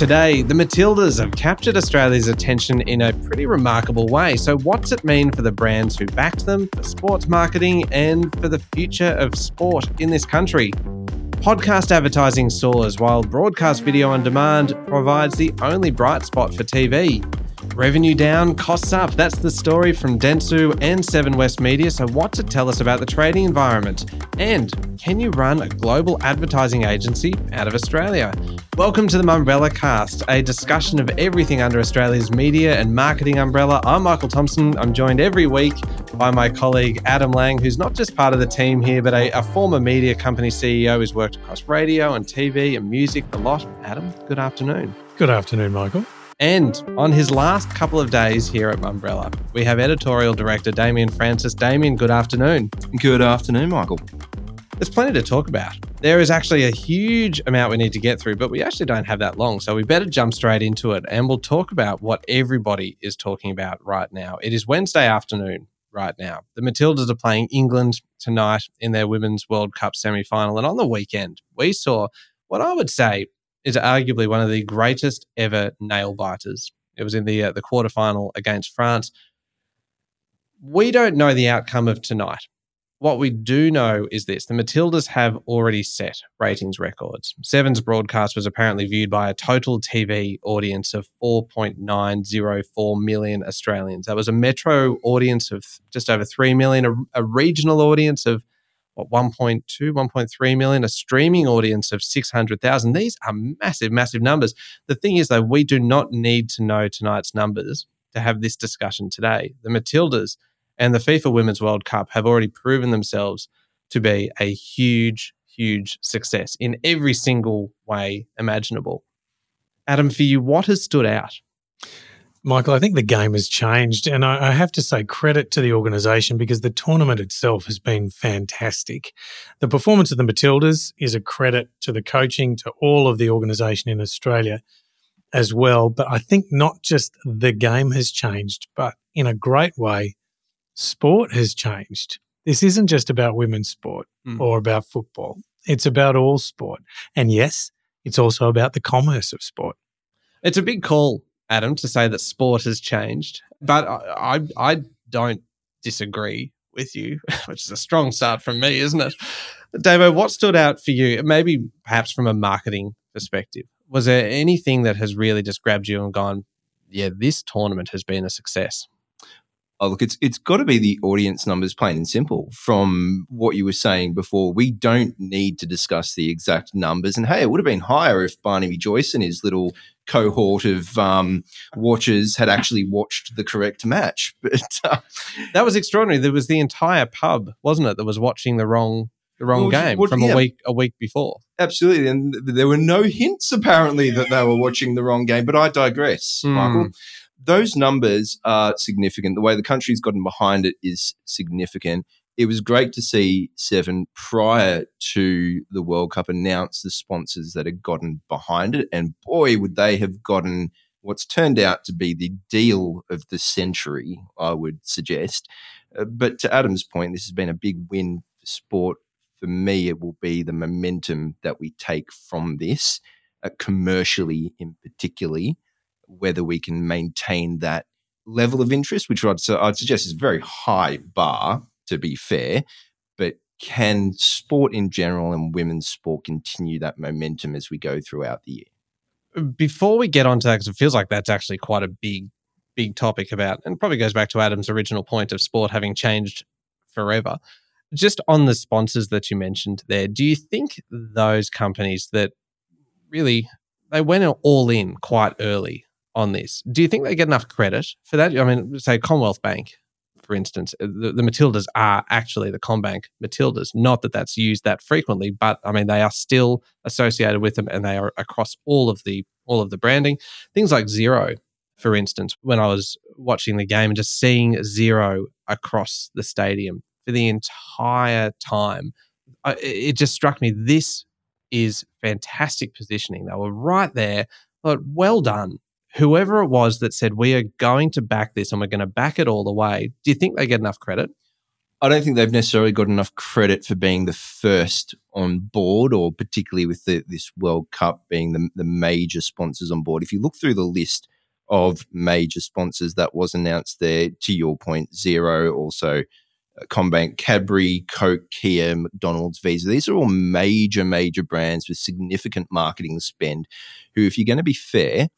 Today, the Matildas have captured Australia's attention in a pretty remarkable way. So, what's it mean for the brands who backed them, for sports marketing, and for the future of sport in this country? Podcast advertising soars while broadcast video on demand provides the only bright spot for TV. Revenue down, costs up. That's the story from Dentsu and Seven West Media. So, what to tell us about the trading environment? And can you run a global advertising agency out of Australia? Welcome to the Mumbrella Cast, a discussion of everything under Australia's media and marketing umbrella. I'm Michael Thompson. I'm joined every week by my colleague Adam Lang, who's not just part of the team here, but a, a former media company CEO who's worked across radio and TV and music a lot. Adam, good afternoon. Good afternoon, Michael. And on his last couple of days here at Mumbrella, we have editorial director Damian Francis. Damian, good afternoon. Good afternoon, Michael. There's plenty to talk about. There is actually a huge amount we need to get through, but we actually don't have that long. So we better jump straight into it and we'll talk about what everybody is talking about right now. It is Wednesday afternoon right now. The Matildas are playing England tonight in their Women's World Cup semi final. And on the weekend, we saw what I would say is arguably one of the greatest ever nail biters. It was in the uh, the quarterfinal against France. We don't know the outcome of tonight. What we do know is this the Matildas have already set ratings records. Seven's broadcast was apparently viewed by a total TV audience of 4.904 million Australians. That was a metro audience of just over 3 million, a, a regional audience of what 1.2 1.3 million a streaming audience of 600,000 these are massive massive numbers. The thing is though we do not need to know tonight's numbers to have this discussion today. The matildas and the FIFA Women's World Cup have already proven themselves to be a huge huge success in every single way imaginable. Adam for you what has stood out Michael, I think the game has changed. And I, I, have to say credit to the organisation because the tournament itself has been fantastic. The performance of the Matildas is a credit to the coaching, to all of the organisation in Australia as well. But I think not just the game has changed, but in a great way, sport has changed. This isn't just about women's sport mm. or about football, it's about all sport. And yes, it's also about the commerce of sport. It's a big call Adam, to say that sport has changed, but I, I, I don't disagree with you, which is a strong start from me, isn't it? Davo, what stood out for you? Maybe perhaps from a marketing perspective. Was there anything that has really just grabbed you and gone, yeah, this tournament has been a success? Oh, look, it's it's got to be the audience numbers, plain and simple. From what you were saying before, we don't need to discuss the exact numbers. And hey, it would have been higher if Barnaby Joyce and his little cohort of um, watchers had actually watched the correct match. But uh, that was extraordinary. There was the entire pub, wasn't it, that was watching the wrong the wrong well, game what, from yeah. a week a week before. Absolutely, and there were no hints apparently that they were watching the wrong game. But I digress, mm. Michael those numbers are significant. The way the country's gotten behind it is significant. It was great to see Seven prior to the World Cup announce the sponsors that had gotten behind it. And boy, would they have gotten what's turned out to be the deal of the century, I would suggest. Uh, but to Adam's point, this has been a big win for sport. For me, it will be the momentum that we take from this, uh, commercially in particularly whether we can maintain that level of interest, which I'd, I'd suggest is a very high bar, to be fair. But can sport in general and women's sport continue that momentum as we go throughout the year? Before we get on to that, because it feels like that's actually quite a big, big topic about, and probably goes back to Adam's original point of sport having changed forever. Just on the sponsors that you mentioned there, do you think those companies that really they went all in quite early on this. Do you think they get enough credit for that? I mean, say Commonwealth Bank, for instance, uh, the, the Matildas are actually the CommBank Matildas. Not that that's used that frequently, but I mean they are still associated with them, and they are across all of the all of the branding. Things like Xero, for instance, when I was watching the game and just seeing Xero across the stadium for the entire time, I, it just struck me this is fantastic positioning. They were right there. But well done whoever it was that said we are going to back this and we're going to back it all the way, do you think they get enough credit? I don't think they've necessarily got enough credit for being the first on board, or particularly with the, this World Cup being the, the major sponsors on board. If you look through the list of major sponsors that was announced there, to your Xero, also uh, CommBank, Cadbury, Coke, Kia, McDonald's, Visa. These are all major, major brands with significant marketing spend who, if you're going to be fair,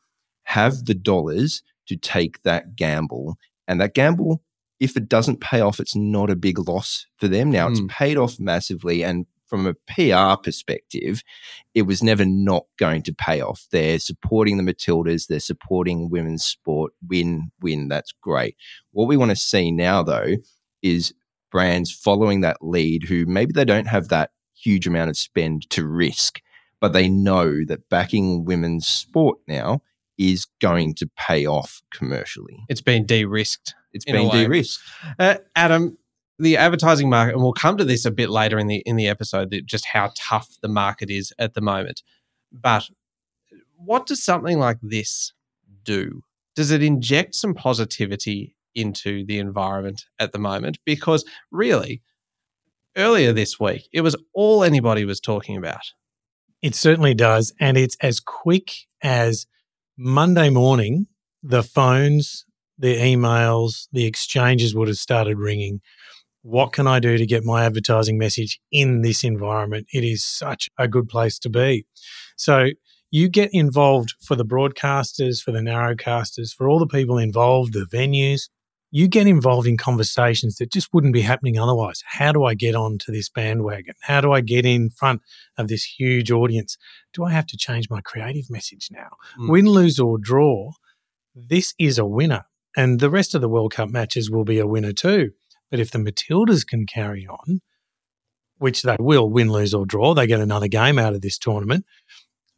have the dollars to take that gamble. And that gamble if it doesn't pay off, it's not a big loss for them. Now, mm. it's hmm. paid off massively. And from a PR perspective, it was never not going to pay off. They're supporting the Matildas, they're supporting women's sport. Win, win. That's great. What we want to see now, though, is brands following that lead who maybe they don't have that huge amount of spend to risk, but they know that backing women's sport now is going to pay off commercially. It's been de risked it's been de-risked. Uh, Adam, the advertising market, and we'll come to this a bit later in the in the episode, that just how tough the market is at the moment. But what does something like this do? Does it inject some positivity into the environment at the moment? Because really, earlier this week, it was all anybody was talking about. It certainly does. And it's as quick as Monday morning, the phones the emails, the exchanges would have started ringing. What can I do to get my advertising message in this environment? It is such a good place to be. So you get involved for the broadcasters, for the narrowcasters, for all the people involved, the venues. You get involved in conversations that just wouldn't be happening otherwise. How do I get onto this bandwagon? How do I get in front of this huge audience? Do I have to change my creative message now? Mm. Win, lose, or draw, this is a winner and the rest of the World Cup matches will be a winner too. But if the Matildas can carry on, which they will win, lose, or draw, they get another game out of this tournament,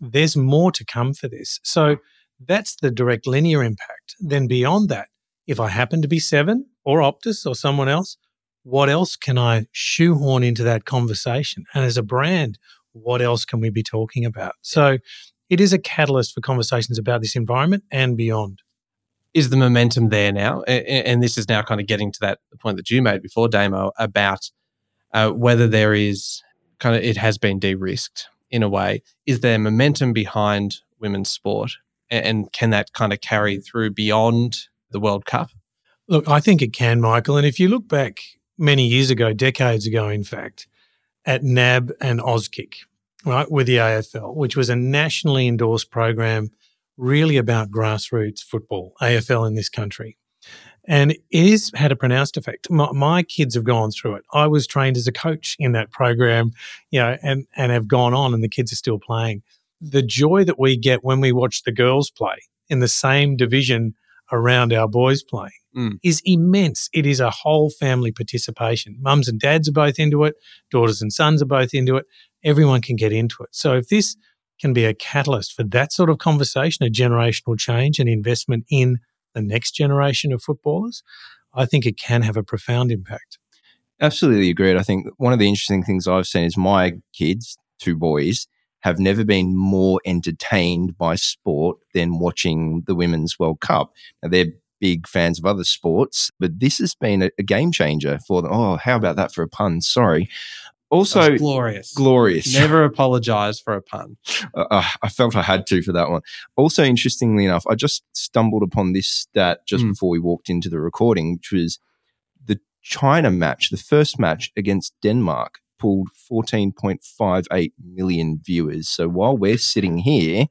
there's more to come for this. So that's the direct linear impact. Then beyond that, if I happen to be seven or Optus or someone else, what else can I shoehorn into that conversation? And as a brand, what else can we be talking about? So it is a catalyst for conversations about this environment and beyond is the momentum there now? And, this is now kind of getting to that point that you made before, Damo, about uh, whether there is kind of it has been de-risked in a way. Is there momentum behind women's sport, and can that kind of carry through beyond the World Cup? Look, I think it can, Michael. And if you look back many years ago, decades ago, in fact, at NAB and Auskick, right, with the AFL, which was a nationally endorsed program really about grassroots football, AFL in this country. And it has had a pronounced effect. My, my, kids have gone through it. I was trained as a coach in that program, you know, and, and have gone on, and the kids are still playing. The joy that we get when we watch the girls play in the same division around our boys playing mm. is immense. It is a whole family participation. Mums and dads are both into it, daughters and sons are both into it. Everyone can get into it. So if this can be a catalyst for that sort of conversation, a generational change and investment in the next generation of footballers, I think it can have a profound impact. Absolutely agreed. I think one of the interesting things I've seen is my kids, two boys, have never been more entertained by sport than watching the Women's World Cup. Now, they're big fans of other sports, but this has been a, a game changer for them. Oh, how about that for a pun? Sorry. Also, glorious. Glorious. Never apologize for a pun. Uh, uh, I felt I had to for that one. Also, interestingly enough, I just stumbled upon this stat just mm. before we walked into the recording, which was the China match, the first match against Denmark, pulled 14.58 million viewers. So while we're sitting here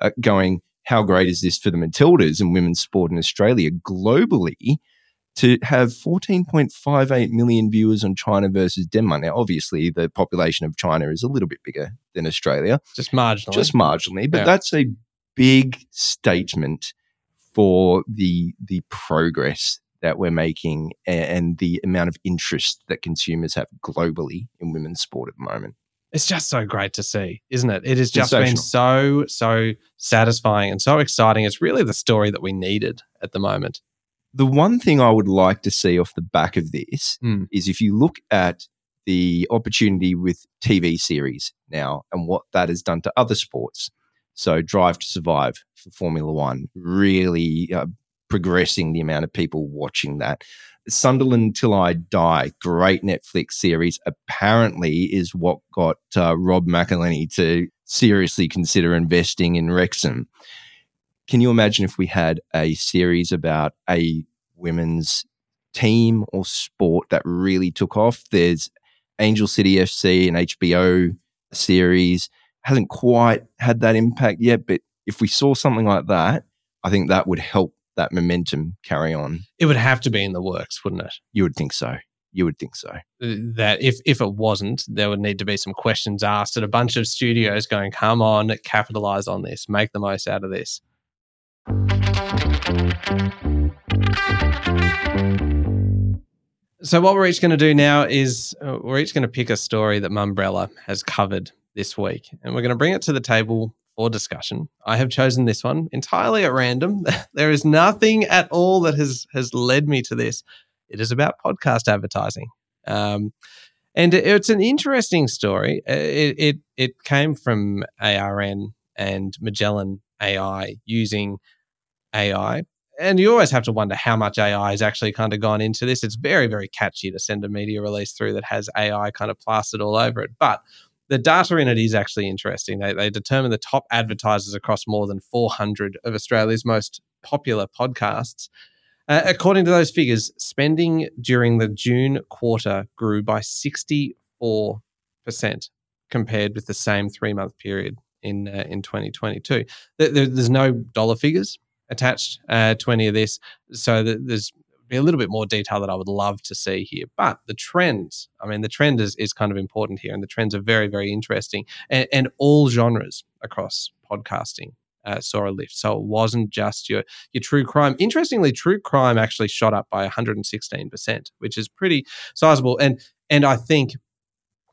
uh, going, how great is this for the Matildas and women's sport in Australia globally? to have 14.58 million viewers on China versus Denmark. Now, obviously, the population of China is a little bit bigger than Australia. Just marginally. Just marginally. But yeah. that's a big statement for the the progress that we're making and the amount of interest that consumers have globally in women's sport at the moment. It's just so great to see, isn't it? It has just been so, so satisfying and so exciting. It's really the story that we needed at the moment. The one thing I would like to see off the back of this mm. is if you look at the opportunity with TV series now and what that has done to other sports. So, Drive to Survive for Formula One, really uh, progressing the amount of people watching that. Sunderland Till I Die, great Netflix series, apparently is what got uh, Rob McElhenney to seriously consider investing in Wrexham. Can you imagine if we had a series about a women's team or sport that really took off? There's Angel City FC, an HBO series, hasn't quite had that impact yet, but if we saw something like that, I think that would help that momentum carry on. It would have to be in the works, wouldn't it? You would think so. You would think so. Uh, that if if it wasn't, there would need to be some questions asked at a bunch of studios going, come on, capitalize on this, make the most out of this. So what we're each going to do now is uh, we're each going to pick a story that Mumbrella has covered this week, and we're going to bring it to the table for discussion. I have chosen this one entirely at random. there is nothing at all that has has led me to this. It is about podcast advertising, um, and it's an interesting story. Uh, it, it it came from ARN and Magellan AI using AI. And you always have to wonder how much AI has actually kind of gone into this. It's very, very catchy to send a media release through that has AI kind of plastered all over it. But the data in it is actually interesting. They, they determine the top advertisers across more than 400 of Australia's most popular podcasts. Uh, according to those figures, spending during the June quarter grew by 64% compared with the same three month period in uh, in 2022. There, there's no dollar figures attached uh, to any of this, so there's be a little bit more detail that I would love to see here. But the trends, I mean, the trend is, is kind of important here, and the trends are very, very interesting. And, and all genres across podcasting uh, saw a lift. So it wasn't just your your true crime. Interestingly, true crime actually shot up by 116%, which is pretty sizable. And and I think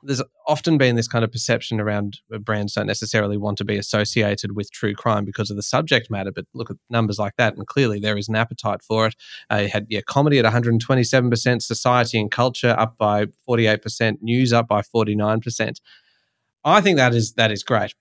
there's often been this kind of perception around brands don't necessarily want to be associated with true crime because of the subject matter. But look at numbers like that, and clearly there is an appetite for it. Uh, you had yeah, comedy at 127%, society and culture up by 48%, news up by 49%. I think that is that is great.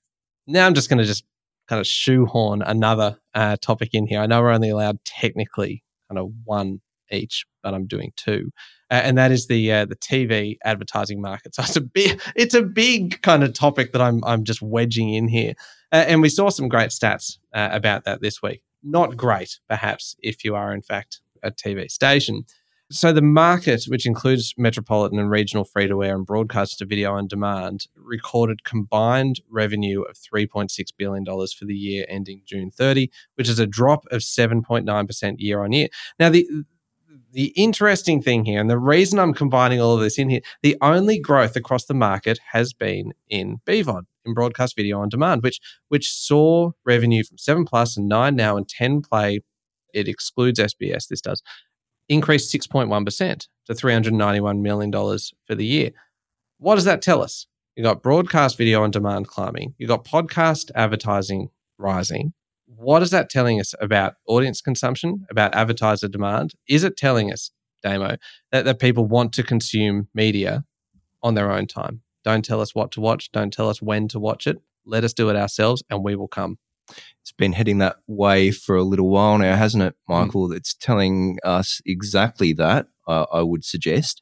Now I'm just going to just kind of shoehorn another uh, topic in here. I know we're only allowed technically kind of one each, but I'm doing two uh, and that is the uh, the TV advertising market. So it's a big it's a big kind of topic that I'm I'm just wedging in here, uh, and we saw some great stats uh, about that this week. Not great, perhaps, if you are in fact a TV station. So the market, which includes metropolitan and regional free to air and broadcast to video on demand, recorded combined revenue of $3.6 billion for the year ending June 30, which is a drop of 7.9% year on year. Now, the the interesting thing here, and the reason I'm combining all of this in here, the only growth across the market has been in BVOD, in broadcast video on demand, which which saw revenue from seven plus and nine now and ten play. It excludes SBS. This does increase six point one percent to three hundred ninety one million dollars for the year. What does that tell us? You got broadcast video on demand climbing. You got podcast advertising rising what is that telling us about audience consumption, about advertiser demand? Is it telling us, Damo, that, that people want to consume media on their own time? Don't tell us what to watch. Don't tell us when to watch it. Let us do it ourselves and we will come. It's been heading that way for a little while now, hasn't it, hmm. Michael? Mm. It's telling us exactly that, uh, I would suggest.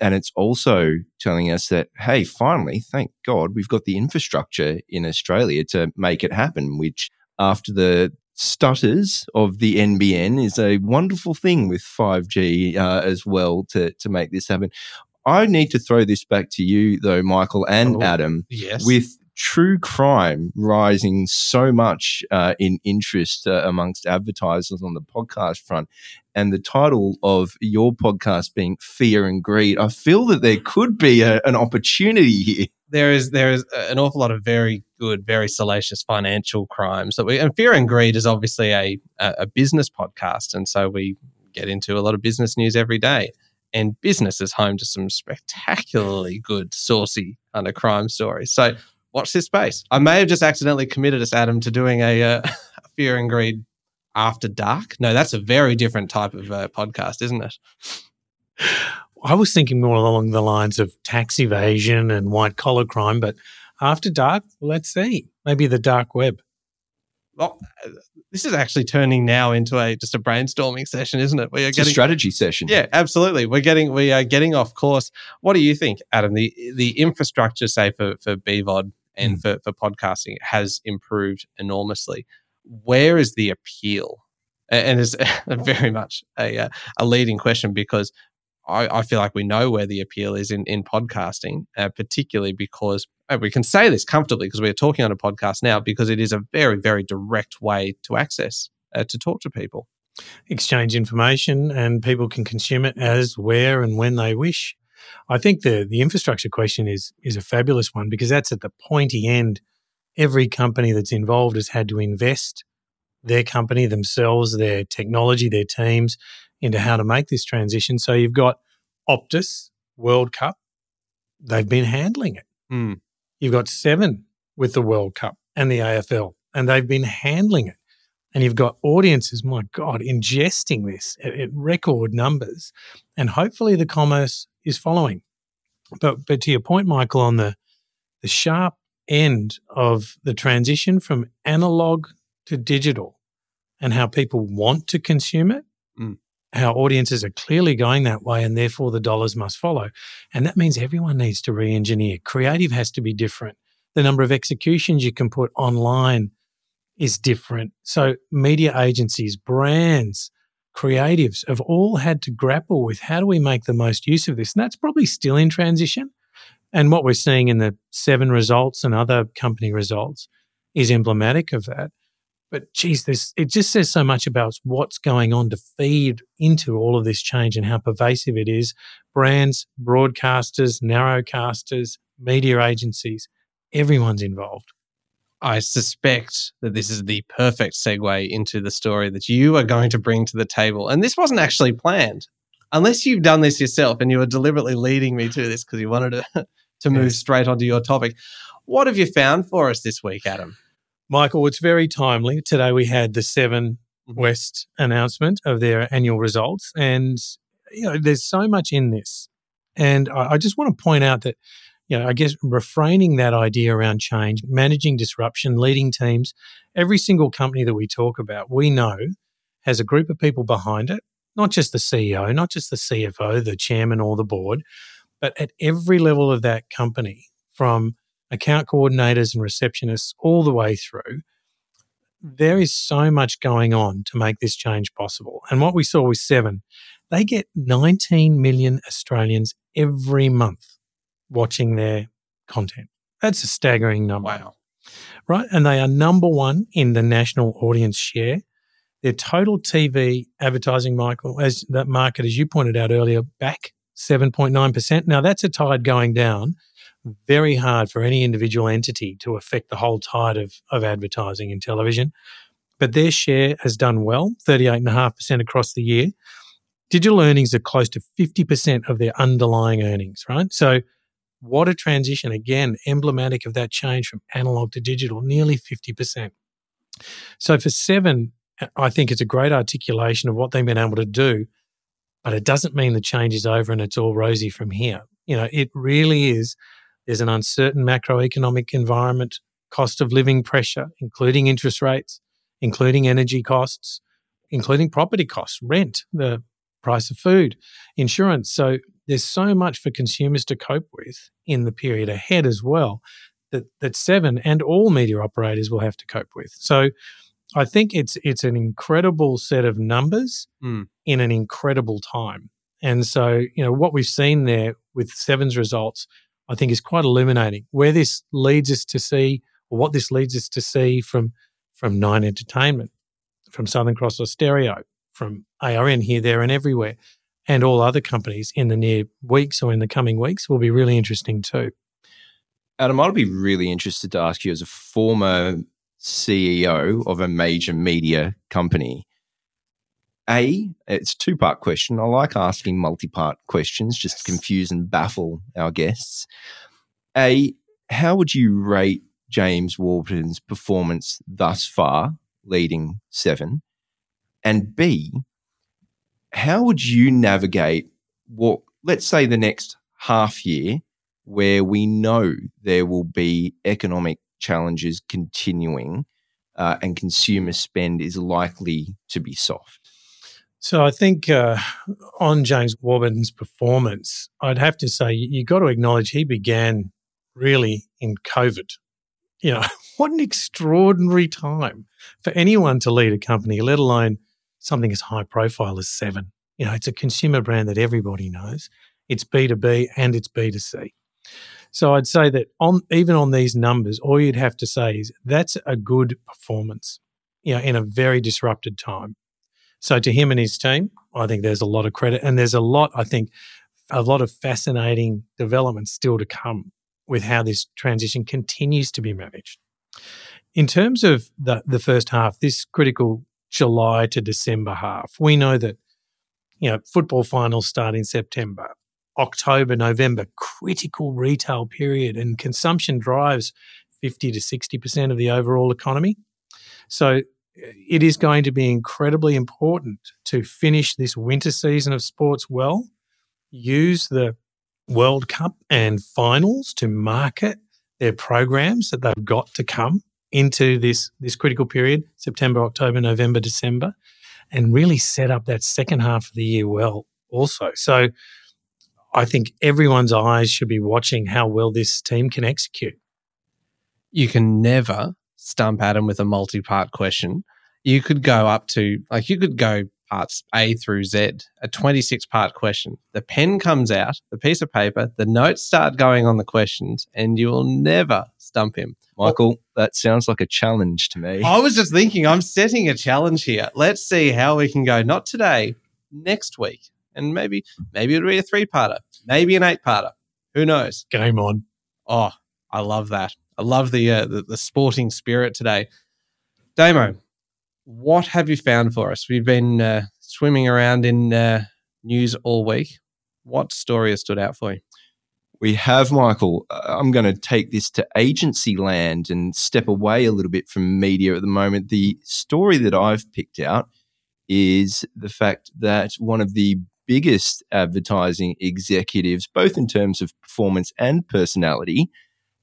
And it's also telling us that, hey, finally, thank God, we've got the infrastructure in Australia to make it happen, which after the stutters of the NBN is a wonderful thing with 5G uh, as well to, to make this happen. I need to throw this back to you, though, Michael and oh, Adam. Yes. With true crime rising so much uh, in interest uh, amongst advertisers on the podcast front, and the title of your podcast being Fear and Greed, I feel that there could be a, an opportunity here there is there is an awful lot of very good, very salacious financial crimes that we and fear and greed is obviously a a business podcast, and so we get into a lot of business news every day. And business is home to some spectacularly good, saucy kind of crime stories. So watch this space. I may have just accidentally committed us, Adam, to doing a, uh, fear and greed after dark. No, that's a very different type of uh, podcast, isn't it? I was thinking more along the lines of tax evasion and white collar crime, but after dark, let's see. Maybe the dark web. Oh, this is actually turning now into a just a brainstorming session, isn't it? We are it's getting a strategy session. Yeah, absolutely. We're getting we are getting off course. What do you think, Adam? The the infrastructure, say for for BVOD and mm. for for podcasting, has improved enormously. Where is the appeal? And it's very much a uh, a leading question because I, I, feel like we know where the appeal is in, in podcasting, uh, particularly because uh, we can say this comfortably because we're talking on a podcast now because it is a very, very direct way to access, uh, to talk to people. Exchange information and people can consume it as, where, and when they wish. I think the, the infrastructure question is, is a fabulous one because that's at the pointy end. Every company that's involved has had to invest their company, themselves, their technology, their teams into how to make this transition. So you've got Optus, World Cup, they've been handling it. Mm. You've got Seven with the World Cup and the AFL, and they've been handling it. And you've got audiences, my God, ingesting this at, at record numbers. And hopefully the commerce is following. But but to your point, Michael, on the the sharp end of the transition from analog to digital and how people want to consume it, mm how audiences are clearly going that way and therefore the dollars must follow. And that means everyone needs to re engineer. Creative has to be different. The number of executions you can put online is different. So, media agencies, brands, creatives have all had to grapple with how do we make the most use of this? And that's probably still in transition. And what we're seeing in the seven results and other company results is emblematic of that. But geez, this it just says so much about what's going on to feed into all of this change and how pervasive it is. Brands, broadcasters, narrowcasters, media agencies, everyone's involved. I suspect that this is the perfect segue into the story that you are going to bring to the table. And this wasn't actually planned. Unless you've done this yourself and you were deliberately leading me to this because you wanted to, to move yes. straight onto your topic. What have you found for us this week, Adam? Michael, it's very timely. Today we had the Seven mm-hmm. West announcement of their annual results, and you know, there's so much in this. And I, I just want to point out that, you know, I guess refraining that idea around change, managing disruption, leading teams, every single company that we talk about, we know has a group of people behind it, not just the CEO, not just the CFO, the chairman, or the board, but at every level of that company, from account coordinators and receptionists all the way through. There is so much going on to make this change possible. And what we saw with Seven, they get 19 million Australians every month watching their content. That's a staggering number. Wow. Right. And they are number one in the national audience share. Their total TV advertising, Michael, as that market, as you pointed out earlier, back 7.9%. Now that's a tide going down very hard for any individual entity to affect the whole tide of, of advertising in television. But their share has done well, 38.5% across the year. Digital earnings are close to 50% of their underlying earnings, right? So, what a transition. Again, emblematic of that change from analog to digital, nearly 50%. So, for Seven, I think it's a great articulation of what they've been able to do, but it doesn't mean the change is over and it's all rosy from here. You know, it really is there's an uncertain macroeconomic environment, cost of living pressure, including interest rates, including energy costs, including property costs, rent, the price of food, insurance. So there's so much for consumers to cope with in the period ahead as well that, that Seven and all media operators will have to cope with. So I think it's it's an incredible set of numbers mm. in an incredible time. And so, you know, what we've seen there with Seven's results I think is quite illuminating. Where this leads us to see, or what this leads us to see from from Nine Entertainment, from Southern Cross Austereo, from ARN here, there, and everywhere, and all other companies in the near weeks or in the coming weeks will be really interesting too. Adam, I'd be really interested to ask you as a former CEO of a major media company a, it's two part question. I like asking multi part questions just to confuse and baffle our guests. A, how would you rate James Warburton's performance thus far, leading seven? And B, how would you navigate what, let's say, the next half year where we know there will be economic challenges continuing uh, and consumer spend is likely to be soft? So I think uh, on James Warburton's performance, I'd have to say you got to acknowledge he began really in COVID. You know, what an extraordinary time for anyone to lead a company, let alone something as high profile as Seven. You know, it's a consumer brand that everybody knows. It's B2B and it's B2C. So I'd say that on even on these numbers, all you'd have to say is that's a good performance, you know, in a very disrupted time. So to him and his team, I think there's a lot of credit, and there's a lot, I think, a lot of fascinating developments still to come with how this transition continues to be managed. In terms of the, the first half, this critical July to December half, we know that you know football finals start in September, October, November, critical retail period, and consumption drives 50 to 60% of the overall economy. So it is going to be incredibly important to finish this winter season of sports well, use the World Cup and finals to market their programs that they've got to come into this, this critical period September, October, November, December and really set up that second half of the year well, also. So I think everyone's eyes should be watching how well this team can execute. You can never stump Adam with a multi part question. You could go up to, like, you could go parts A through Z, a 26 part question. The pen comes out, the piece of paper, the notes start going on the questions, and you will never stump him. Michael, that sounds like a challenge to me. I was just thinking, I'm setting a challenge here. Let's see how we can go, not today, next week. And maybe, maybe it'll be a three parter, maybe an eight parter. Who knows? Game on. Oh, I love that. I love the, uh, the, the sporting spirit today. Damo, what have you found for us? We've been uh, swimming around in uh, news all week. What story has stood out for you? We have, Michael. Uh, I'm going to take this to agency land and step away a little bit from media at the moment. The story that I've picked out is the fact that one of the biggest advertising executives, both in terms of performance and personality,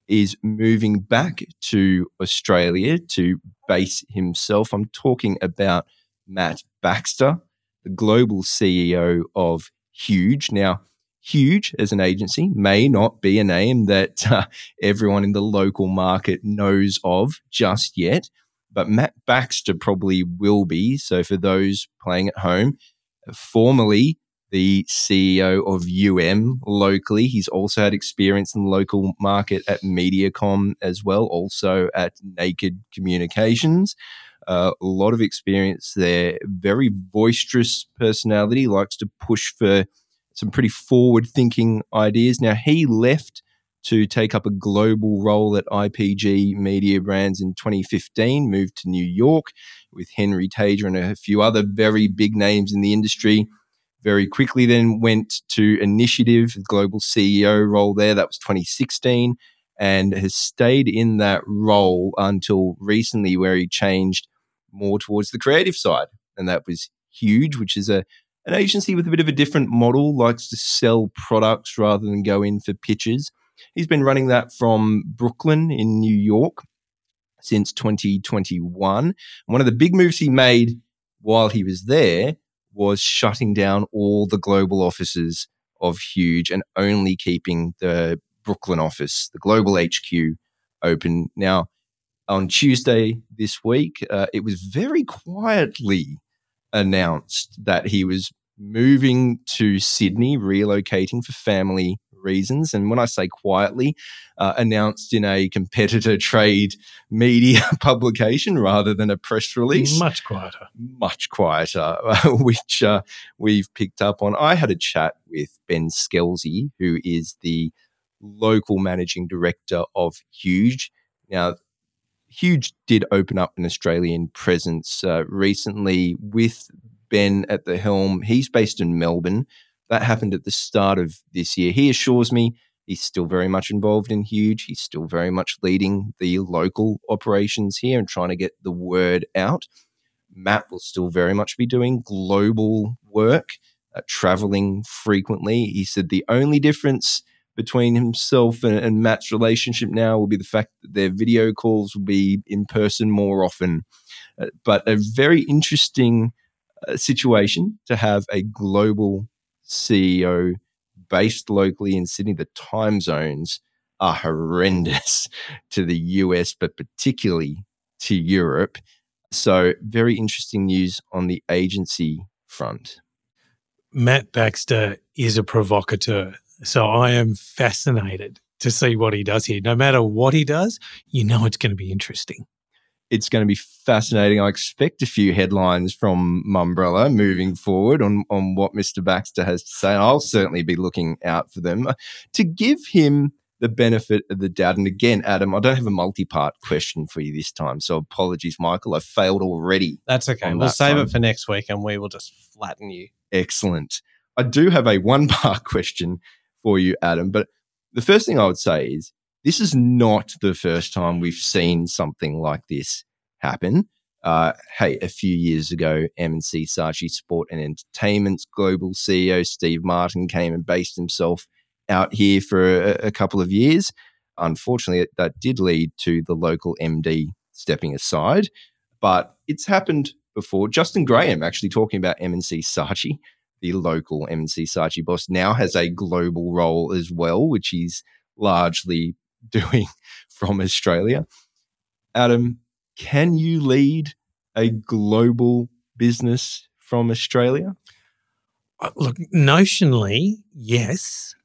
is moving back to Australia to base himself. I'm talking about Mat Baxter, the global CEO of Huge. Now, Huge as an agency may not be a name that uh, everyone in the local market knows of just yet, but Mat Baxter probably will be. So, for those playing at home, formerly the CEO of UM locally. He's also had experience in the local market at Mediacom as well, also at Naked Communications. Uh, a lot of experience there. Very boisterous personality, likes to push for some pretty forward thinking ideas. Now, he left to take up a global role at IPG Media Brands in 2015, moved to New York with Henry Tajer and a few other very big names in the industry very quickly then went to Initiative, global CEO role there. That was 2016 and has stayed in that role until recently, where he changed more towards the creative side. And that was huge, which is a an agency with a bit of a different model, likes to sell products rather than go in for pitches. He's been running that from Brooklyn in New York since 2021. One of the big moves he made while he was there was shutting down all the global offices of Huge and only keeping the Brooklyn office, the global HQ, open. Now, on Tuesday this week, uh, it was very quietly announced that he was moving to Sydney, relocating for family reasons. And when I say quietly, uh, announced in a competitor trade media publication rather than a press release. Much quieter. Much quieter, which uh, we've picked up on. I had a chat with Ben Skelsey, who is the local managing director of Huge. Now, Huge did open up an Australian presence uh, recently with Ben at the helm. He's based in Melbourne. That happened at the start of this year. He assures me he's still very much involved in Huge. He's still very much leading the local operations here and trying to get the word out. Mat will still very much be doing global work, uh, traveling frequently. He said the only difference between himself and, and Mat's relationship now will be the fact that their video calls will be in person more often. Uh, but a very interesting uh, situation to have a global CEO based locally in Sydney. The time zones are horrendous to the US, but particularly to Europe. So, very interesting news on the agency front. Mat Baxter is a provocateur. So, I am fascinated to see what he does here. No matter what he does, you know it's going to be interesting. It's going to be fascinating. I expect a few headlines from Mumbrella moving forward on, on what Mr. Baxter has to say. I'll certainly be looking out for them. To give him the benefit of the doubt. And again, Adam, I don't have a multi part question for you this time. So apologies, Michael. I failed already. That's okay. We'll that save it for next week and we will just flatten you. Excellent. I do have a one part question for you, Adam. But the first thing I would say is this is not the first time we've seen something like this happen. Uh, hey, a few years ago, M&C Sport and Entertainment's global CEO Steve Martin came and based himself out here for a, a couple of years. Unfortunately, that did lead to the local MD stepping aside, but it's happened before. Justin Graham actually talking about M&C the local M&C boss, now has a global role as well, which he's largely doing from Australia. Adam, can you lead a global business from Australia? Uh, look, notionally, yes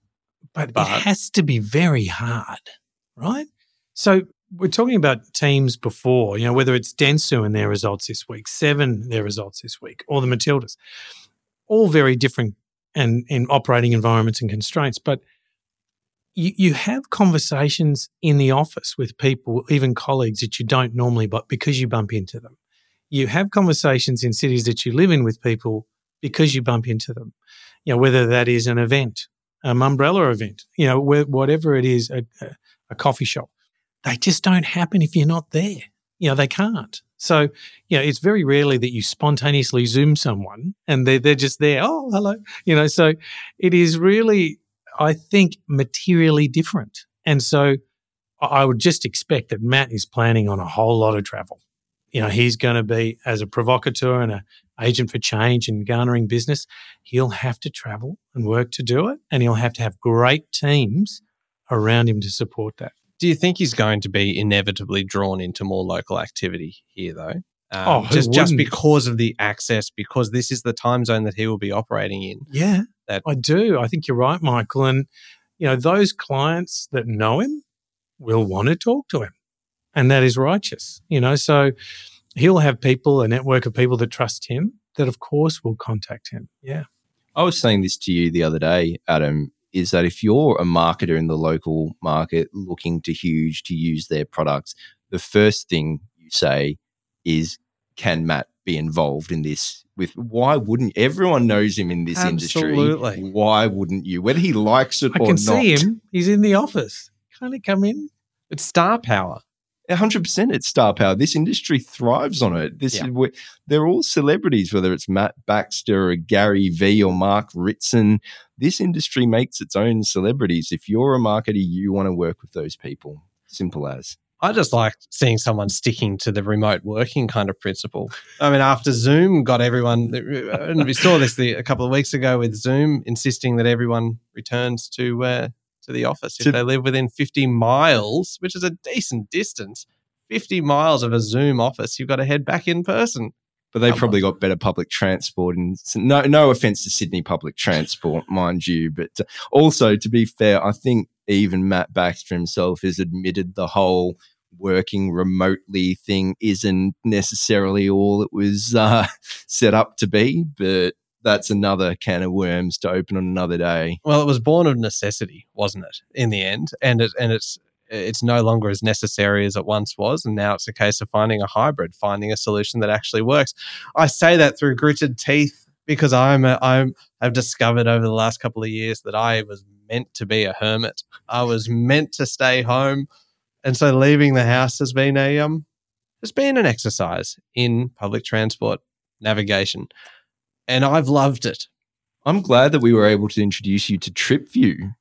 but, but it has to be very hard, right? So we're talking about teams before, you know, whether it's Dentsu and their results this week, Seven their results this week, or the Matildas, all very different and in operating environments and constraints. But you, you have conversations in the office with people, even colleagues that you don't normally, but because you bump into them. You have conversations in cities that you live in with people because you bump into them. You know, whether that is an event um, umbrella event, you know, whatever it is, a, a, coffee shop. They just don't happen if you're not there. You know, they can't. So, you know, it's very rarely that you spontaneously Zoom someone and they're, they're just there. Oh, hello. You know, so it is really, I think, materially different. And so I would just expect that Mat is planning on a whole lot of travel. You know, he's going to be as a provocateur and a agent for change and garnering business, he'll have to travel and work to do it. And he'll have to have great teams around him to support that. Do you think he's going to be inevitably drawn into more local activity here, though? Um, oh, just just because of the access, because this is the time zone that he will be operating in. Yeah, that I do. I think you're right, Michael. And you know, those clients that know him will want to talk to him, and that is righteous. You know, so he'll have people, a network of people that trust him that, of course, will contact him. Yeah. I was saying this to you the other day, Adam, is that if you're a marketer in the local market looking to huge to use their products, the first thing you say is, can Mat be involved in this? With why wouldn't everyone knows him in this Absolutely. industry? Why wouldn't you? Whether he likes it I or not. I can see him. He's in the office. Can't he come in? It's star power hundred percent, it's star power. This industry thrives on it. This yeah. is where they're all celebrities, whether it's Mat Baxter or Gary Vee or Mark Ritson. This industry makes its own celebrities. If you're a marketer, you want to work with those people. Simple as. I just like seeing someone sticking to the remote working kind of principle. I mean, after Zoom got everyone, and we saw this the, a couple of weeks ago with Zoom insisting that everyone returns to uh, to the office if to, they live within 50 miles, which is a decent distance. 50 miles of a Zoom office, you've got to head back in person. But they probably got better public transport, and no, no offense to Sydney public transport, mind you. But uh, also, to be fair, I think even Mat Baxter himself has admitted the whole working remotely thing isn't necessarily all it was uh, set up to be. But that's another can of worms to open on another day. Well, it was born of necessity, wasn't it? In the end, and it and it's it's no longer as necessary as it once was, and now it's a case of finding a hybrid, finding a solution that actually works. I say that through gritted teeth because I'm a, I'm I've discovered over the last couple of years that I was meant to be a hermit. I was meant to stay home, and so leaving the house has been a um has been an exercise in public transport navigation and I've loved it. I'm glad that we were able to introduce you to TripView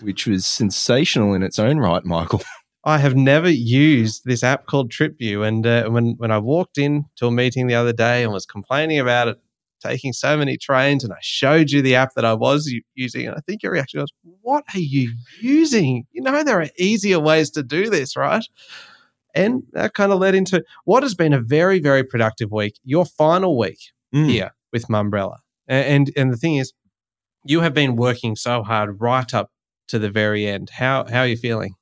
which was sensational in its own right, Michael. I have never used this app called TripView, and uh, when when I walked in to a meeting the other day and was complaining about it taking so many trains, and I showed you the app that I was using, and I think your reaction was, "What are you using? You know, there are easier ways to do this, right?" And that kind of led into what has been a very, very productive week. Your final week mm. here with Mumbrella, and and the thing is, you have been working so hard right up to the very end. How how are you feeling?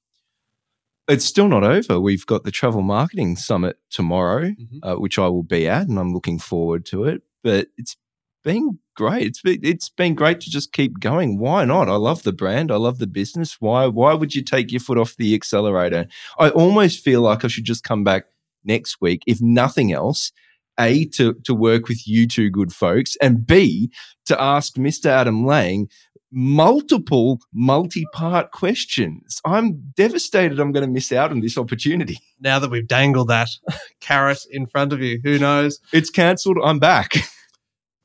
It's still not over. We've got the Travel Marketing Summit tomorrow, mm-hmm. uh, which I will be at, and I'm looking forward to it. But it's been great. It's been, it's been great to just keep going. Why not? I love the brand. I love the business. Why why would you take your foot off the accelerator? I almost feel like I should just come back next week, if nothing else, a to to work with you two good folks, and b to ask Mr. Adam Lang multiple multi-part questions. I'm devastated I'm going to miss out on this opportunity. Now that we've dangled that carrot in front of you, who knows? It's cancelled. I'm back.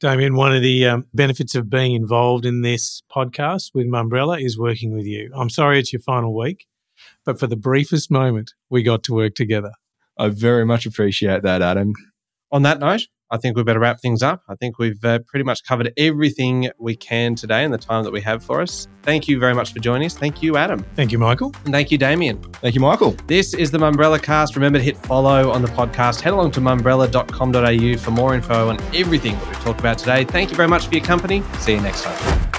Damian, one of the um, benefits of being involved in this podcast with Mumbrella is working with you. I'm sorry it's your final week, but for the briefest moment, we got to work together. I very much appreciate that, Adam. On that note, I think we better wrap things up. I think we've uh, pretty much covered everything we can today in the time that we have for us. Thank you very much for joining us. Thank you, Adam. Thank you, Michael. And thank you, Damian. Thank you, Michael. This is the Mumbrella Cast. Remember to hit follow on the podcast. Head along to mumbrella.com.au for more info on everything that we've talked about today. Thank you very much for your company. See you next time.